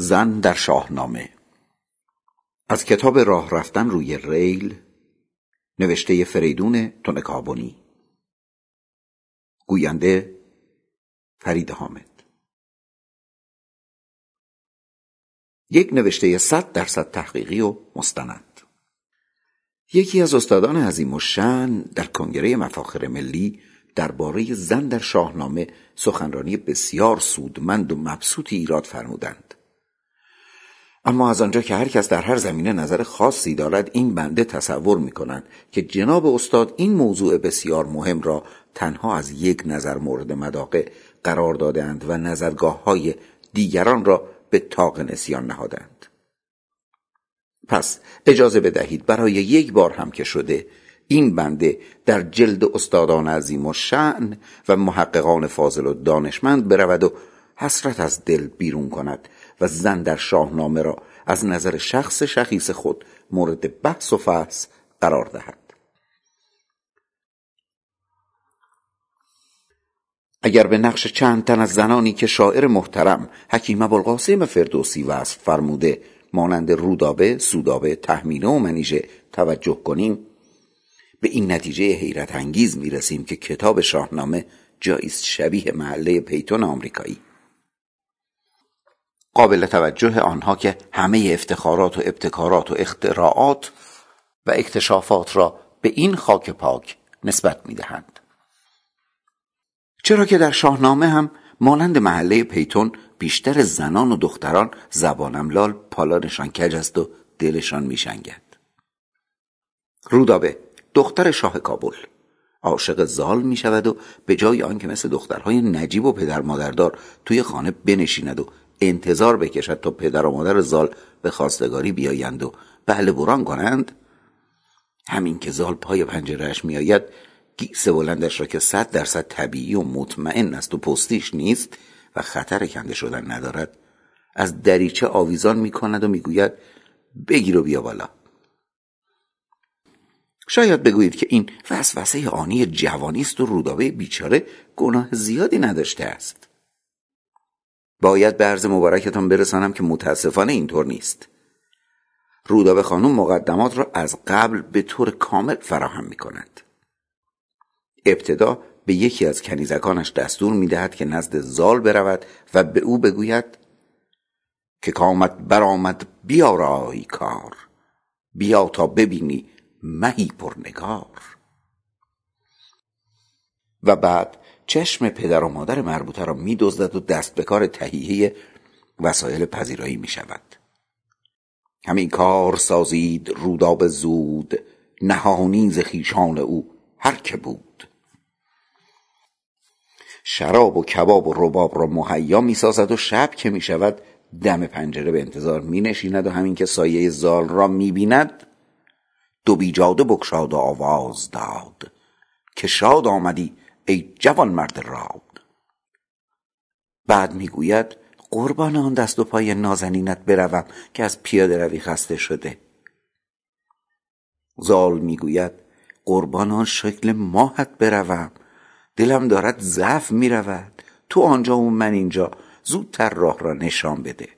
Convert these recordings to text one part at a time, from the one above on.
زن در شاهنامه. از کتاب راه رفتن روی ریل نوشته فریدون تنکابونی گوینده فرید حامد. یک نوشته صد درصد تحقیقی و مستند. یکی از استادان عظیم و شن در کنگره مفاخر ملی درباره زن در شاهنامه سخنرانی بسیار سودمند و مبسوطی ایراد فرمودند. اما از آنجا که هر کس در هر زمینه نظر خاصی دارد این بنده تصور می کنند که جناب استاد این موضوع بسیار مهم را تنها از یک نظر مورد مداقه قرار دادند و نظرگاه های دیگران را به تاق نسیان نهادند پس اجازه بدهید برای یک بار هم که شده این بنده در جلد استادان عظیم و شعن و محققان فاضل و دانشمند برود و حسرت از دل بیرون کند و زن در شاهنامه را از نظر شخص شخیص خود مورد بحث و فحص قرار دهد. اگر به نقش چند تن از زنانی که شاعر محترم حکیم ابوالقاسم فردوسی وصف فرموده مانند رودابه، سودابه، تحمینه و منیژه توجه کنیم به این نتیجه حیرت انگیز می رسیم که کتاب شاهنامه جاییست شبیه محله پیتون آمریکایی. قابل توجه آنها که همه افتخارات و ابتکارات و اختراعات و اکتشافات را به این خاک پاک نسبت می دهند. چرا که در شاهنامه هم مانند محله پیتون بیشتر زنان و دختران زبانم لال پالانشان کج است و دلشان میشنگد رودابه دختر شاه کابل عاشق زال می شود و به جای آنکه مثل دخترهای نجیب و پدر مادردار توی خانه بنشیند و انتظار بکشد تا پدر و مادر زال به خواستگاری بیایند و بله بران کنند؟ همین که زال پای پنجرهش میآید گیس بلندش را که صد درصد طبیعی و مطمئن است و پستیش نیست و خطر کنده شدن ندارد. از دریچه آویزان می کند و می‌گوید بگیر و بیا بالا. شاید بگویید که این وسوسه آنی جوانی است و رودابه بیچاره گناه زیادی نداشته است. باید به عرض مبارکتان برسانم که متاسفانه اینطور نیست. رودابه خانم مقدمات را از قبل به طور کامل فراهم می کند ابتدا به یکی از کنیزکانش دستور می دهد که نزد زال برود و به او بگوید که کامت برآمد بیارای کار. بیا تا ببینی مهی پرنگار. و بعد چشم پدر و مادر مربوطه را می دزدد و دست به کار تهیه وسایل پذیرایی می شود همین کار سازید روداب زود نهانی ز خویشان او هر که بود. شراب و کباب و رباب را مهیا می سازد و شب که می شود دم پنجره به انتظار می نشیند و همین که سایه زال را می بیند دو بیجاده بکشاد و آواز داد. که شاد آمدی ای جوان مرد راد بعد می‌گوید قربان آن دست و پای نازنینت بروم که از پیاده روی خسته شده. زال می‌گوید قربان آن شکل ماهت بروم. دلم دارد ضعف می‌رود. تو آنجا و من اینجا. زودتر راه را نشان بده.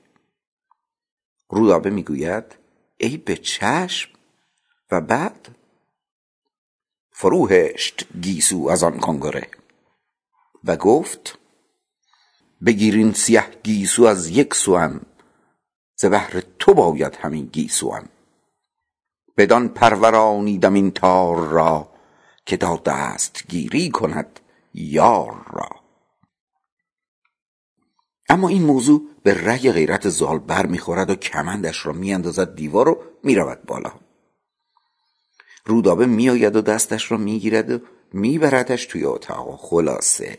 رودابه می‌گوید ای به چشم. و بعد؟ فروهشت گیسو از آن کنگره. و گفت بگیرین سیه گیسو از یک سوم ز بهر تو باید همین گیسوم بدان پرورانیدم این تار را که تا دستگیری کند یار را. اما این موضوع به رگ غیرت زال بر می‌خورد و کمندش را میاندازد دیوار و می‌رود بالا. رودابه میآید و دستش را می‌گیرد و میبردش توی اتاق. خلاصه.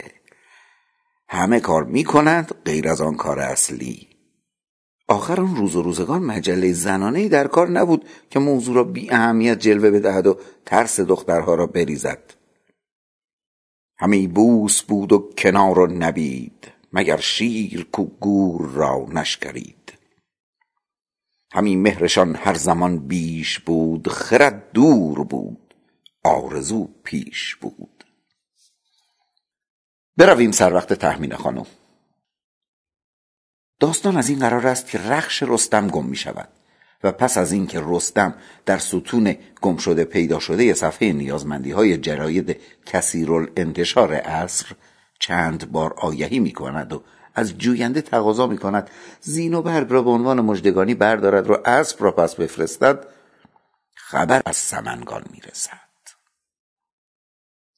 همه کار می‌کنند غیر از آن کار اصلی. آخر آن روز و روزگان مجله زنانه در کار نبود که موضوع را بی اهمیت جلوه بدهد و ترس دخترها را بریزد. همی بوس بود و کنار و نبید مگر شیر کو گور را نشکرید. همین مهرشان هر زمان بیش بود خرد دور بود آرزو پیش بود. برویم سر وقت تحمین خانم. داستان از این قرار است که رخش رستم گم می شود و پس از اینکه رستم در ستون گم شده پیدا شده صفحه نیازمندی های جراید کثیر انتشار عصر چند بار آگهی می کند و از جوینده تقاضا می کند زین و برگ را به عنوان مجدگانی بردارد و اسب را پس بفرستد. خبر از سمنگان می رسد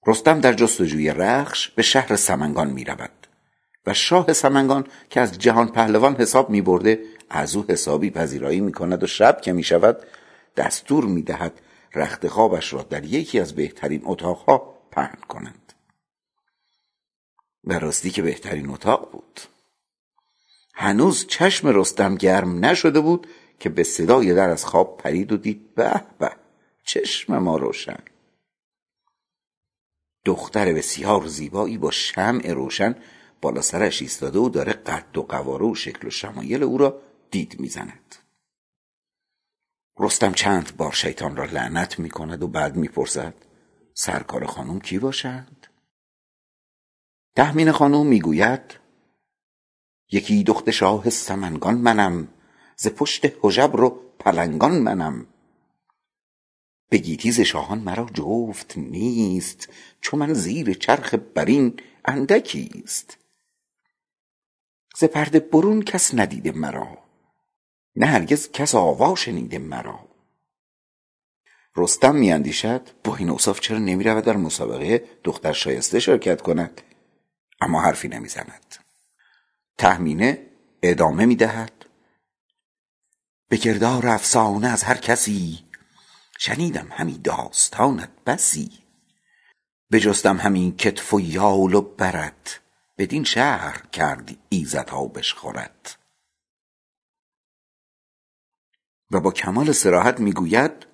رستم در جستجوی رخش به شهر سمنگان می رود و شاه سمنگان که از جهان پهلوان حساب می برده از او حسابی پذیرایی می کند و شب که می شود دستور می دهد رخت خوابش را در یکی از بهترین اتاقها پهن کنند و راستی که بهترین اتاق بود. هنوز چشم رستم گرم نشده بود که به صدای در از خواب پرید و دید به به چشم ما روشن. دختر بسیار زیبایی با شمع روشن بالا سرش ایستاده و داره قد و قواره و شکل و شمایل او را دید می‌زند. رستم چند بار شیطان را لعنت می کند و بعد می‌پرسد سرکار خانم کی باشند؟ تحمین خانم می‌گوید یکی دخت شاه سمنگان منم ز پشت حجب رو پلنگان منم. به ز شاهان مرا جفت نیست چو من زیر چرخ برین اندکیست. ز پرده برون کس ندیده مرا نه هرگز کس آوا شنیده مرا. رستم میاندیشد با این اوصاف چرا نمی‌رود در مسابقه دختر شایسته شرکت کند؟ اما حرفی نمی‌زند. تهمینه ادامه می‌دهد. به کردار افسانه از هر کسی. شنیدم همی داستانت بسی. بجستم همین کتف و یال و برت بدین شهر کردی ایزدها بشخورد. و با کمال سراحت می‌گوید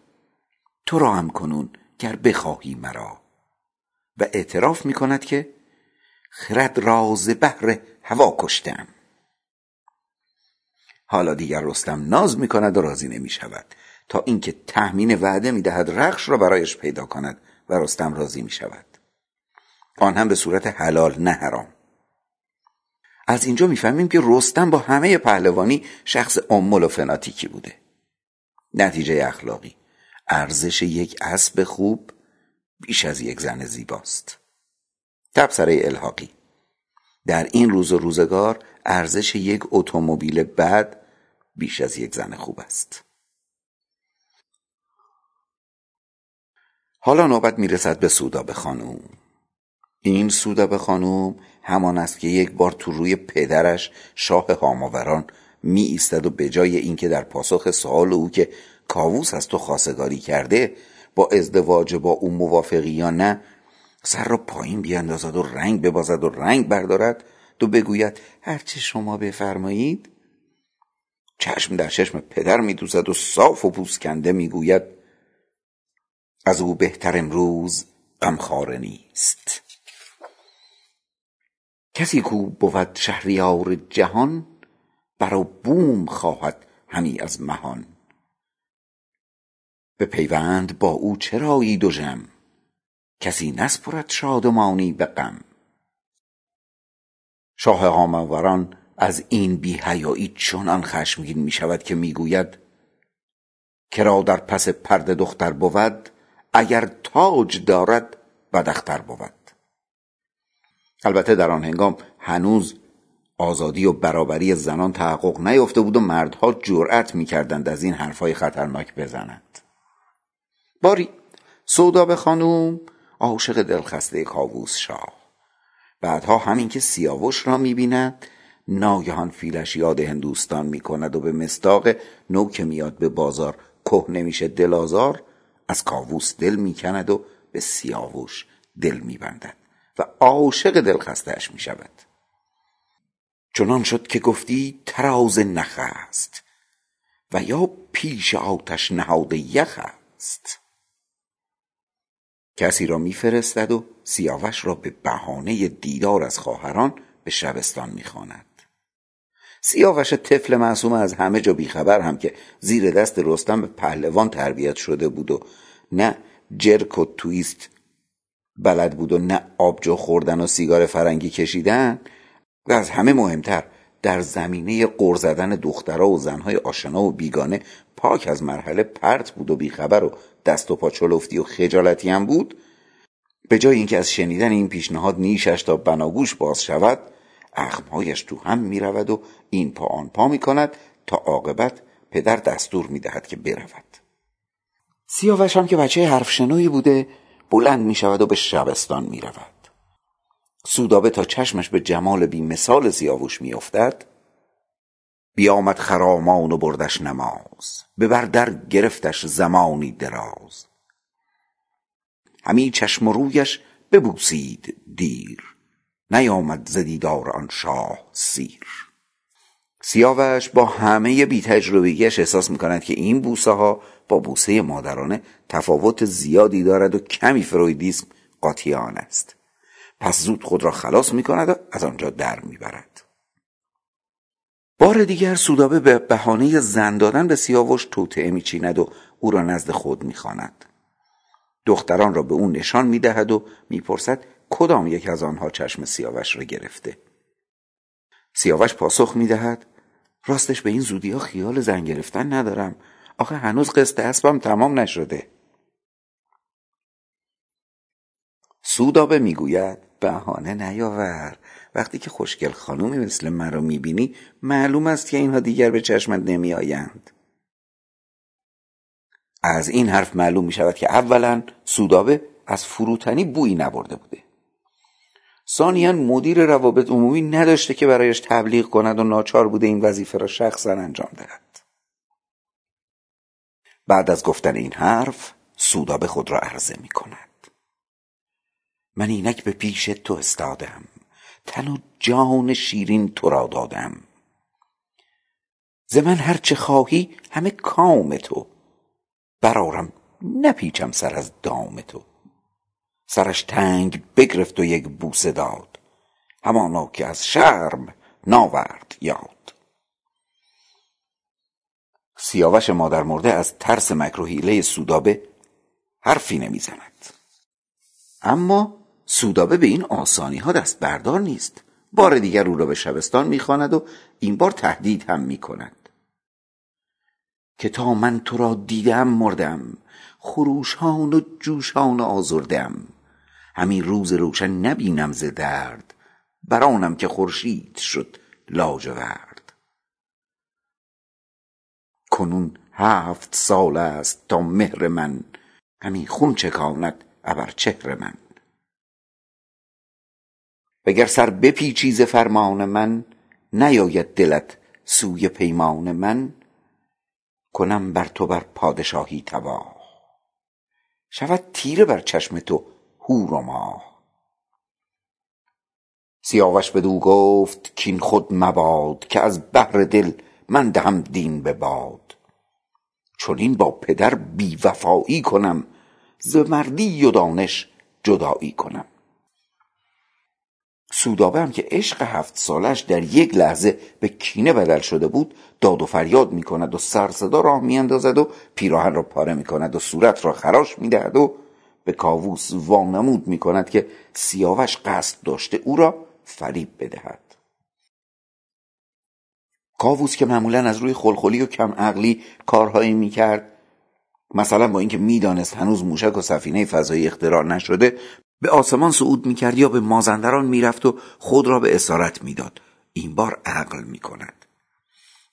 تو را هم کنون گر بخواهی مرا. و اعتراف می‌کند که خرد راز بهر هوا کشتم. حالا دیگر رستم ناز می‌کند و راضی نمی‌شود. تا اینکه تحمین وعده می‌دهد رخش را برایش پیدا کند و رستم راضی می‌شود. آن هم به صورت حلال نه حرام. از اینجا می‌فهمیم که رستم با همه پهلوانی شخص امول و فناتیکی بوده. نتیجه اخلاقی. ارزش یک اسب خوب بیش از یک زن زیباست. تبصره الحاقی. در این روز و روزگار ارزش یک اتومبیل بد بیش از یک زن خوب است. حالا نوبت می‌رسد به سودابه خانوم. این سودابه خانوم همان است که یک بار تو روی پدرش شاه هاماوران می ایستد و به جای اینکه در پاسخ سوال او که کاووس از تو خواستگاری کرده با ازدواج با او موافقی یا نه سر را پایین بیاندازد و رنگ ببازد و رنگ بردارد. تو بگوید هرچه شما بفرمایید چشم در چشم پدر میدوزد و صاف و پوسکنده می‌گوید از او بهتر امروز غمخواره نیست. کسی کو بود شهریار جهان برا بوم خواهد همی از مهان. به پیوند با او چرایی دژم؟ کسی نسپرد شادمانی به غم. شاه هاماوران از این بیحیایی چنان خشمگین می شود که می‌گوید کرا در پس پرده دختر بود اگر تاج دارد بدختر بود. البته در آن هنگام هنوز آزادی و برابری زنان تحقق نیافته بود و مردها جرأت می‌کردند از این حرفهای خطرناک بزنند. باری سودا خانوم عاشق دلخسته کاووس شاه. بعدها همین که سیاوش را می‌بیند ناگهان فیلش یاد هندوستان می‌کند و به مستاق نو که میاد به بازار که نمیشه دلازار از کاووس دل می‌کند و به سیاوش دل میبندد و عاشق دلخستهاش می‌شود. چنان شد که گفتی تراز نخ است و یا پیش آتش نهاد یخ است. کسی را میفرستد و سیاوش را به بهانه دیدار از خواهران به شبستان می‌خواند. سیاوش طفل معصوم از همه جا بیخبر هم که زیر دست رستم به پهلوان تربیت شده بود و نه جرک و تویست بلد بود و نه آبجو خوردن و سیگار فرنگی کشیدن و از همه مهمتر در زمینه قر زدن دخترها و زنهای آشنا و بیگانه پاک از مرحله پرت بود و بیخبر و دست و پا چلفتی و خجالتی هم بود. به جای اینکه از شنیدن این پیشنهاد نیشش تا بناگوش باز شود اخمهایش تو هم می رود و این پا آن پا می کند تا عاقبت پدر دستور می دهد که برود. سیاوش هم که بچه حرف شنوی بوده بلند می شود و به شبستان می رود سودابه تا چشمش به جمال بی مثال سیاوش می افتد بیامد خرامان و بردش نماز ببر در گرفتش زمانی دراز. همی چشم و رویش ببوسید دیر نیامد ز دیدار آن شاه سیر. سیاوش با همه بی تجربگیش احساس می‌کند که این بوسه ها با بوسه مادرانه تفاوت زیادی دارد و کمی فرویدیسم قاطی آن است. پس زود خود را خلاص می‌کند و از آنجا در می‌برد. بار دیگر سودابه به بهانه زن دادن به سیاوش توطعه میچیند و او را نزد خود می‌خواند. دختران را به او نشان می‌دهد و می‌پرسد کدام یک از آنها چشم سیاوش را گرفته. سیاوش پاسخ می‌دهد راستش به این زودی ها خیال زن گرفتن ندارم. آخه هنوز قسط اسبم تمام نشده. سودابه می‌گوید بهانه نیاور وقتی که خوشگل خانومی مثل من را می‌بینی معلوم است که اینها دیگر به چشمت نمیآیند. از این حرف معلوم می شود که اولا سودابه از فروتنی بویی نبرده بوده. ثانیا مدیر روابط عمومی نداشته که برایش تبلیغ کند و ناچار بوده این وظیفه را شخصا انجام دهد. بعد از گفتن این حرف سودابه خود را عرضه می کند من اینک به پیش تو استادم. تن و جان شیرین تو را دادم. ز من هر چه خواهی همه کام تو. برارم نپیچم سر از دام تو. سرش تنگ بگرفت و یک بوسه داد. همانا که از شرم ناورد یاد. سیاوش مادر مرده از ترس مکر و حیله سودابه حرفی نمی‌زند. اما سودابه به این آسانی ها دست بردار نیست. بار دیگر او را به شبستان می‌خواند و این بار تهدید هم می‌کند. که تا من تو را دیدم مردم خروشان و جوشان آزردم. همین روز روشن نبینم ز درد برانم که خورشید شد لاجورد. کنون هفت سال است تا مهر من همی خون چکاند ابر چهر من. وگر سر بپیچی ز فرمان من نیاید دلت سوی پیمان من. کنم بر تو بر پادشاهی تباه. شود تیره بر چشم تو هور و ماه. سیاوش بدو گفت کین خود مباد که از بهر دل من دهم دین به باد. چنین با پدر بی وفایی کنم ز مردی و دانش جدایی کنم. سودابه هم که عشق هفت سالش در یک لحظه به کینه بدل شده بود داد و فریاد می کند و سرصدا راه می اندازد و پیراهن را پاره می کند و صورت را خراش می دهد و به کاووس وانمود می کند که سیاوش قصد داشته او را فریب بدهد. کاووس که معمولا از روی خلخلی و کم عقلی کارهایی می کرد مثلا با اینکه می‌دانست هنوز موشک و سفینه فضایی اختراع نشده به آسمان صعود می‌کرد یا به مازندران می‌رفت و خود را به اسارت می‌داد. این بار عقل می‌کند.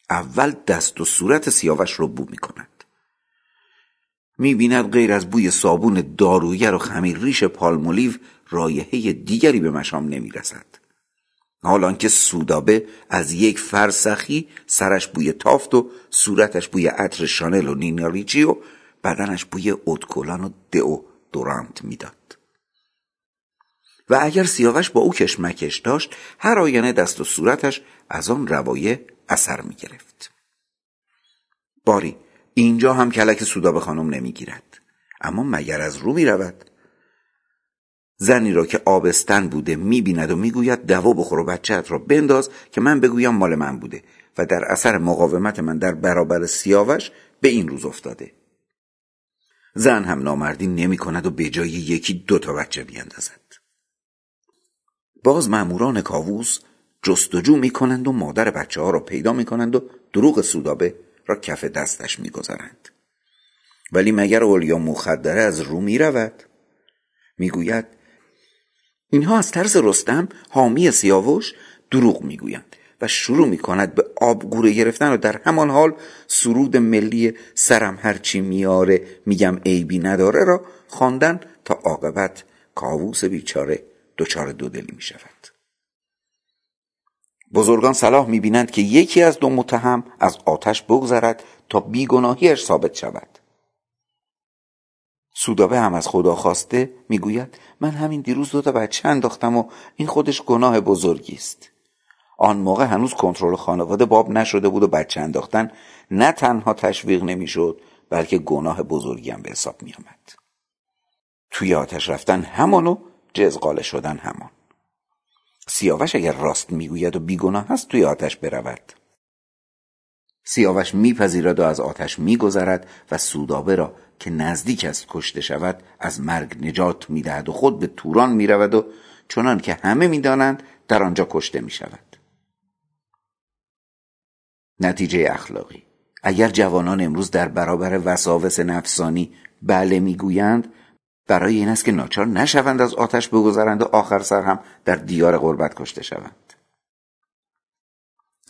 اول دست و صورت سیاوش رو بو می‌کند. می‌بیند غیر از بوی صابون داروگر و خمیر ریش پالمولیو رایحه دیگری به مشام نمی‌رسد. حالان که سودابه از یک فرسخی سرش بوی تافت و صورتش بوی عطر شانل و نیناریچی و بدنش بوی اتکلان و دئو دورانت می‌داد. و اگر سیاوش با او کشمکش داشت هر آینه دست و صورتش از آن روایه اثر می گرفت. باری اینجا هم کلک سودابه خانم نمی‌گیرد. اما مگر از رو می رود زنی را که آبستن بوده می‌بیند و می‌گوید دوا بخور و بچهت را بنداز که من بگویم مال من بوده و در اثر مقاومت من در برابر سیاوش به این روز افتاده. زن هم نامردی نمی کند و به جای یکی دو تا بچه بیندازد. باز ماموران کاووس جستجو می‌کنند و مادر بچه ها را پیدا می‌کنند و دروغ سودابه را کف دستش می‌گذارند. ولی مگر اولیا مخدره از رو می‌رود؟ می‌گوید اینها از طرز رستم حامی سیاوش دروغ می‌گویند و شروع می‌کند به آبگوره گرفتن و در همان حال سرود ملی سرم هرچی میاره میگم عیبی نداره را خواندن تا عاقبت کاووس بیچاره دچار دودلی می‌شود. بزرگان صلاح می‌بینند که یکی از دو متهم از آتش بگذرد تا بیگناهیش ثابت شود. سودابه هم از خدا خواسته می‌گوید من همین دیروز دو تا بچه انداختم و این خودش گناه بزرگی است. آن موقع هنوز کنترل خانواده باب نشده بود و بچه انداختن نه تنها تشویق نمی‌شد بلکه گناه بزرگی هم به حساب می آمد. توی آتش رفتن همان و جزقاله شدن همان. سیاوش اگر راست می‌گوید و بیگناه هست توی آتش برود. سیاوش میپذیرد و از آتش میگذرد و سودابه را که نزدیک است کشته شود از مرگ نجات می‌دهد و خود به توران می‌رود و چنان که همه می‌دانند در آنجا کشته می‌شود. نتیجه اخلاقی. اگر جوانان امروز در برابر وساوس نفسانی بله می‌گویند برای این است که ناچار نشوند از آتش بگذرند و آخر سر هم در دیار غربت کشته شوند.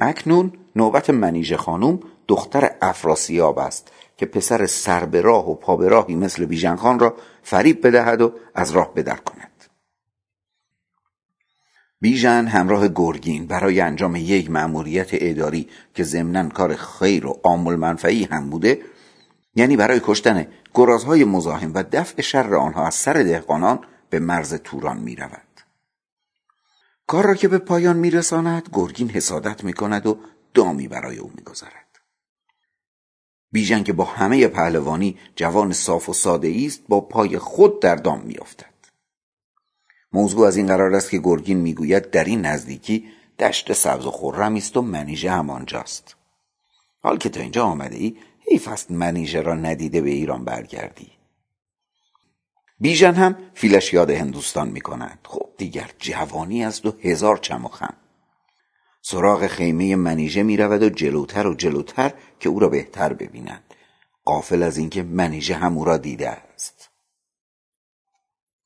اکنون نوبت منیژه خانوم دختر افراسیاب است که پسر سر به راه و پا به راهی مثل بیژن خان را فریب بدهد و از راه بدر کند. بیژن همراه گرگین برای انجام یک مأموریت اداری که ضمنا کار خیر و عامل منفعی هم بوده یعنی برای کشتن گرازهای مزاحم و دفع شر آنها از سر دهقانان به مرز توران می رود. کار را که به پایان می رساند گرگین حسادت می کند و دامی برای او می گذارد. بیژن که با همه پهلوانی جوان صاف و ساده است با پای خود در دام میافتد موضوع از این قرار است که گرگین می‌گوید در این نزدیکی دشت سبز و خرم است و منیژه همانجاست حال که تا اینجا آمده ای حیف است منیژه را ندیده به ایران برگردی. بیژن هم فیلش یاد هندوستان می کند خب دیگر جوانی است و هزار چم و خم. سراغ خیمه منیژه می رود و جلوتر و جلوتر که او را بهتر ببیند. قافل از اینکه منیژه هم او را دیده است.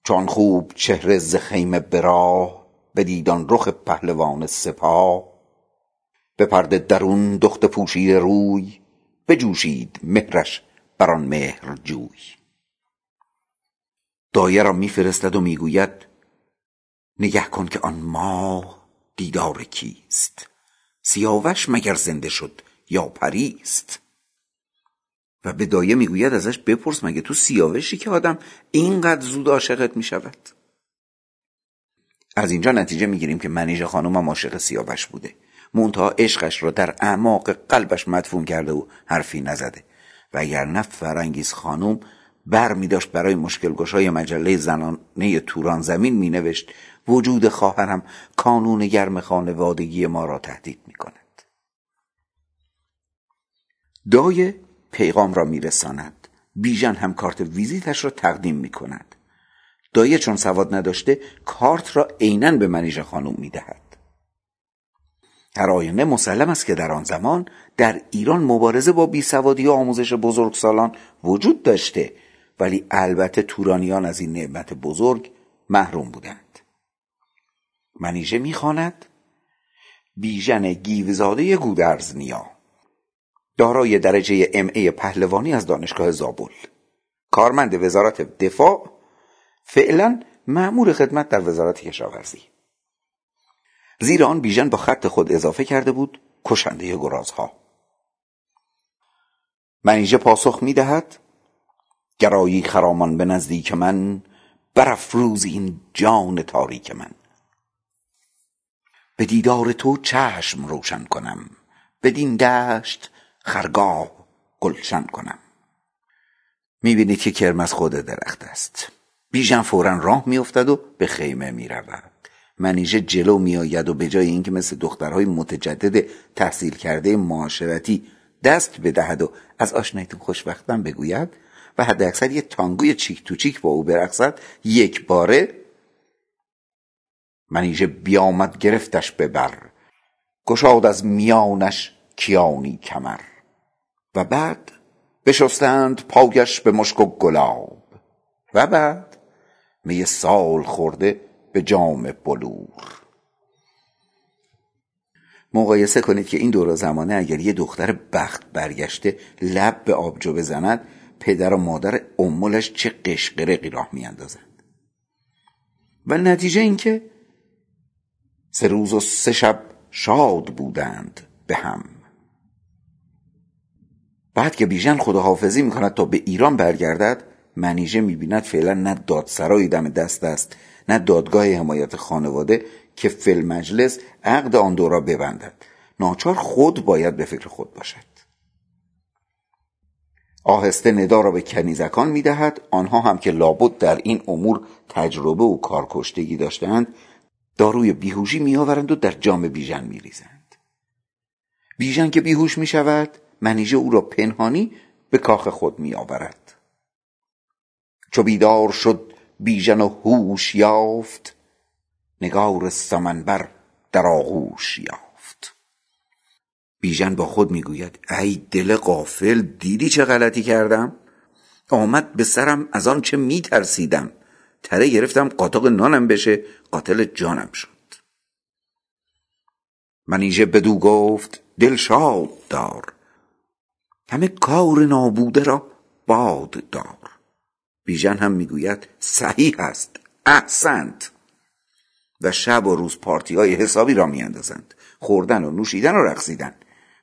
چون خوب چهره ز خیمه براه بدیدان رخ پهلوان سپاه به پرده درون دخت پوشیده روی بجوشید مهرش بر آن مهر جوی. دایه را میفرستد و می‌گوید نگه کن که آن ماه دیدار کیست؟ سیاوش مگر زنده شد یا پریست؟ و به دایه می‌گوید ازش بپرس مگه تو سیاوشی که آدم اینقدر زود عاشقت می‌شود؟ از اینجا نتیجه می‌گیریم که منیژه خانم هم عاشق سیاوش بوده. منتها عشقش را در اعماق قلبش مدفون کرده و حرفی نزده. و اگر نه فرنگیز خانم بر می داشت برای مشکل گشای مجله زنانه توران زمین می نوشت وجود خواهرم کانون گرم خانوادگی ما را تهدید می کند. دایه پیغام را میرساند بیژن هم کارت ویزیتش را تقدیم می کند. دایه چون سواد نداشته کارت را عینا به منیژه خانم می دهد. هر آینه مسلم است که در آن زمان در ایران مبارزه با بیسوادی و آموزش بزرگسالان وجود داشته. ولی البته تورانیان از این نعمت بزرگ محروم بودند. منیژه می‌خواند بیژن گیوزاده گودرز نیا دارای درجه ام ای پهلوانی از دانشگاه زابل. کارمند وزارت دفاع فعلا معمور خدمت در وزارت کشاورزی. زیر آن بیژن با خط خود اضافه کرده بود کشنده گرازها. منیژه پاسخ می‌دهد گرایی خرامان به نزدیک من برافروز این جان تاریک من. به دیدار تو چشم روشن کنم بدین دشت خرگاه گلشن کنم. می‌بینید که کرمز خود درخت است. بیژن فورا راه میافتد و به خیمه می‌رود. منیژه جلو میآید و به جای اینکه مثل دخترهای متجدد تحصیل کرده معاشرتی دست بدهد و از آشنایتون خوشبختم بگوید و حد اکثر یه تانگوی چیک تو چیک با او برقصد یک باره منیژه بیامد گرفتش ببر گشاد از میانش کیانی کمر. و بعد بشستند پایش به مشک و گلاب. و بعد می سال خورده به جام بلور. مقایسه کنید که این دور زمانه اگر یه دختر بخت برگشته لب به آبجو بزند پدر و مادر امولش چه قشقرقی راه میاندازند. و نتیجه اینکه سه روز و سه شب شاد بودند به هم. بعد که بیژن خداحافظی می‌کند تا به ایران برگردد منیژه می‌بیند فعلا نه دادسرایی دم دست است نه دادگاه حمایت خانواده که فل مجلس عقد آن دو را ببندد. ناچار خود باید به فکر خود باشد. آهسته ندا را به کنیزکان می‌دهد آنها هم که لابد در این امور تجربه و کارکشتگی داشتند داروی بیهوشی میآورند و در جام بیژن میریزند. بیژن که بیهوش می‌شود منیژه او را پنهانی به کاخ خود میآورد. چو بیدار شد بیژن و هوش یافت نگار سمنبر در آغوش یافت. بیژن با خود می‌گوید ای دل غافل دیدی چه غلطی کردم؟ آمد به سرم از آن چه میترسیدم. تره گرفتم قاطق نانم بشه قاتل جانم شد. منیژه بدو گفت دل شاد دار. همه کار نابوده را باد دار. بیژن هم می‌گوید صحیح است احسنت. و شب و روز پارتی های حسابی را میاندازند خوردن و نوشیدن و رقصیدن.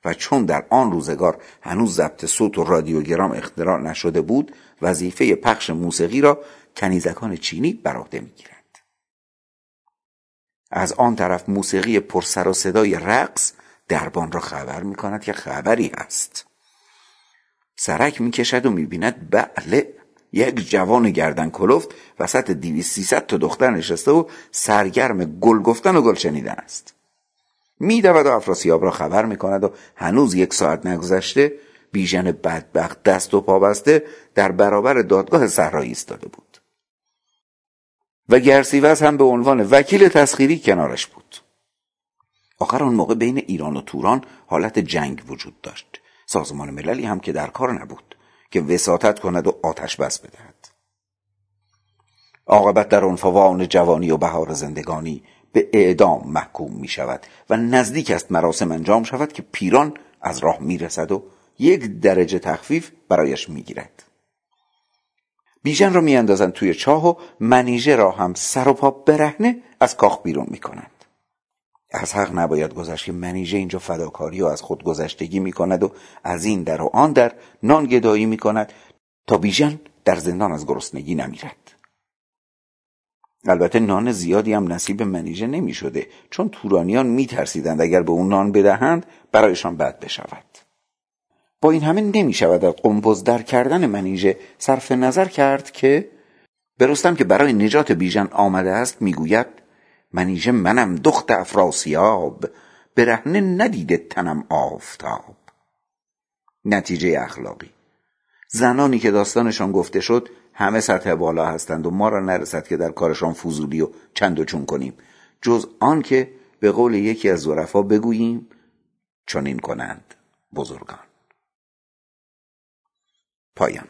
و چون در آن روزگار هنوز ضبط صوت و رادیوگرام اختراع نشده بود وظیفه پخش موسیقی را کنیزکان چینی بر عهده می‌گیرند از آن طرف موسیقی پرسر و صدای رقص دربان را خبر می کند که خبری هست. سرک می‌کشد و می‌بیند بله یک جوان گردن کلفت وسط دیویس سیصد تا دختر نشسته و سرگرم گل گفتن و گل شنیدن است. میدود و افراسیاب را خبر می‌کند و هنوز یک ساعت نگذشته بیژن بدبخت دست و پا بسته در برابر دادگاه صحرایی ایستاده بود. و گرسیوز هم به عنوان وکیل تسخیری کنارش بود. آخر آن موقع بین ایران و توران حالت جنگ وجود داشت. سازمان مللی هم که در کار نبود. که وساطت کند و آتش بس بدهد. عاقبت در عنفوان جوانی و بهار زندگانی به اعدام محکوم می شود و نزدیک است مراسم انجام شود که پیران از راه می رسد و یک درجه تخفیف برایش می گیرد بیژن را میاندازند توی چاه و منیژه را هم سر و پا برهنه از کاخ بیرون می‌کنند. از حق نباید گذشت که منیژه اینجا فداکاری و از خود گذشتگی می‌کند و از این در و آن در نان گدایی می‌کند تا بیژن در زندان از گرسنگی نمیرد. البته نان زیادی هم نصیب منیژه نمی شده چون تورانیان می ترسیدند اگر به اون نان بدهند برایشان بد بشود. با این همه نمی شود از قمبز در کردن منیژه صرف نظر کرد که برستم که برای نجات بیژن آمده است می‌گوید منیژه منم دخت افراسیاب. برهنه ندیده تنم آفتاب. نتیجه اخلاقی. زنانی که داستانشان گفته شد همه سطح بالا هستند و ما را نرسد که در کارشان فضولی و چند و چون کنیم. جز آن که به قول یکی از ظرفا بگوییم چنین کنند بزرگان. پایان.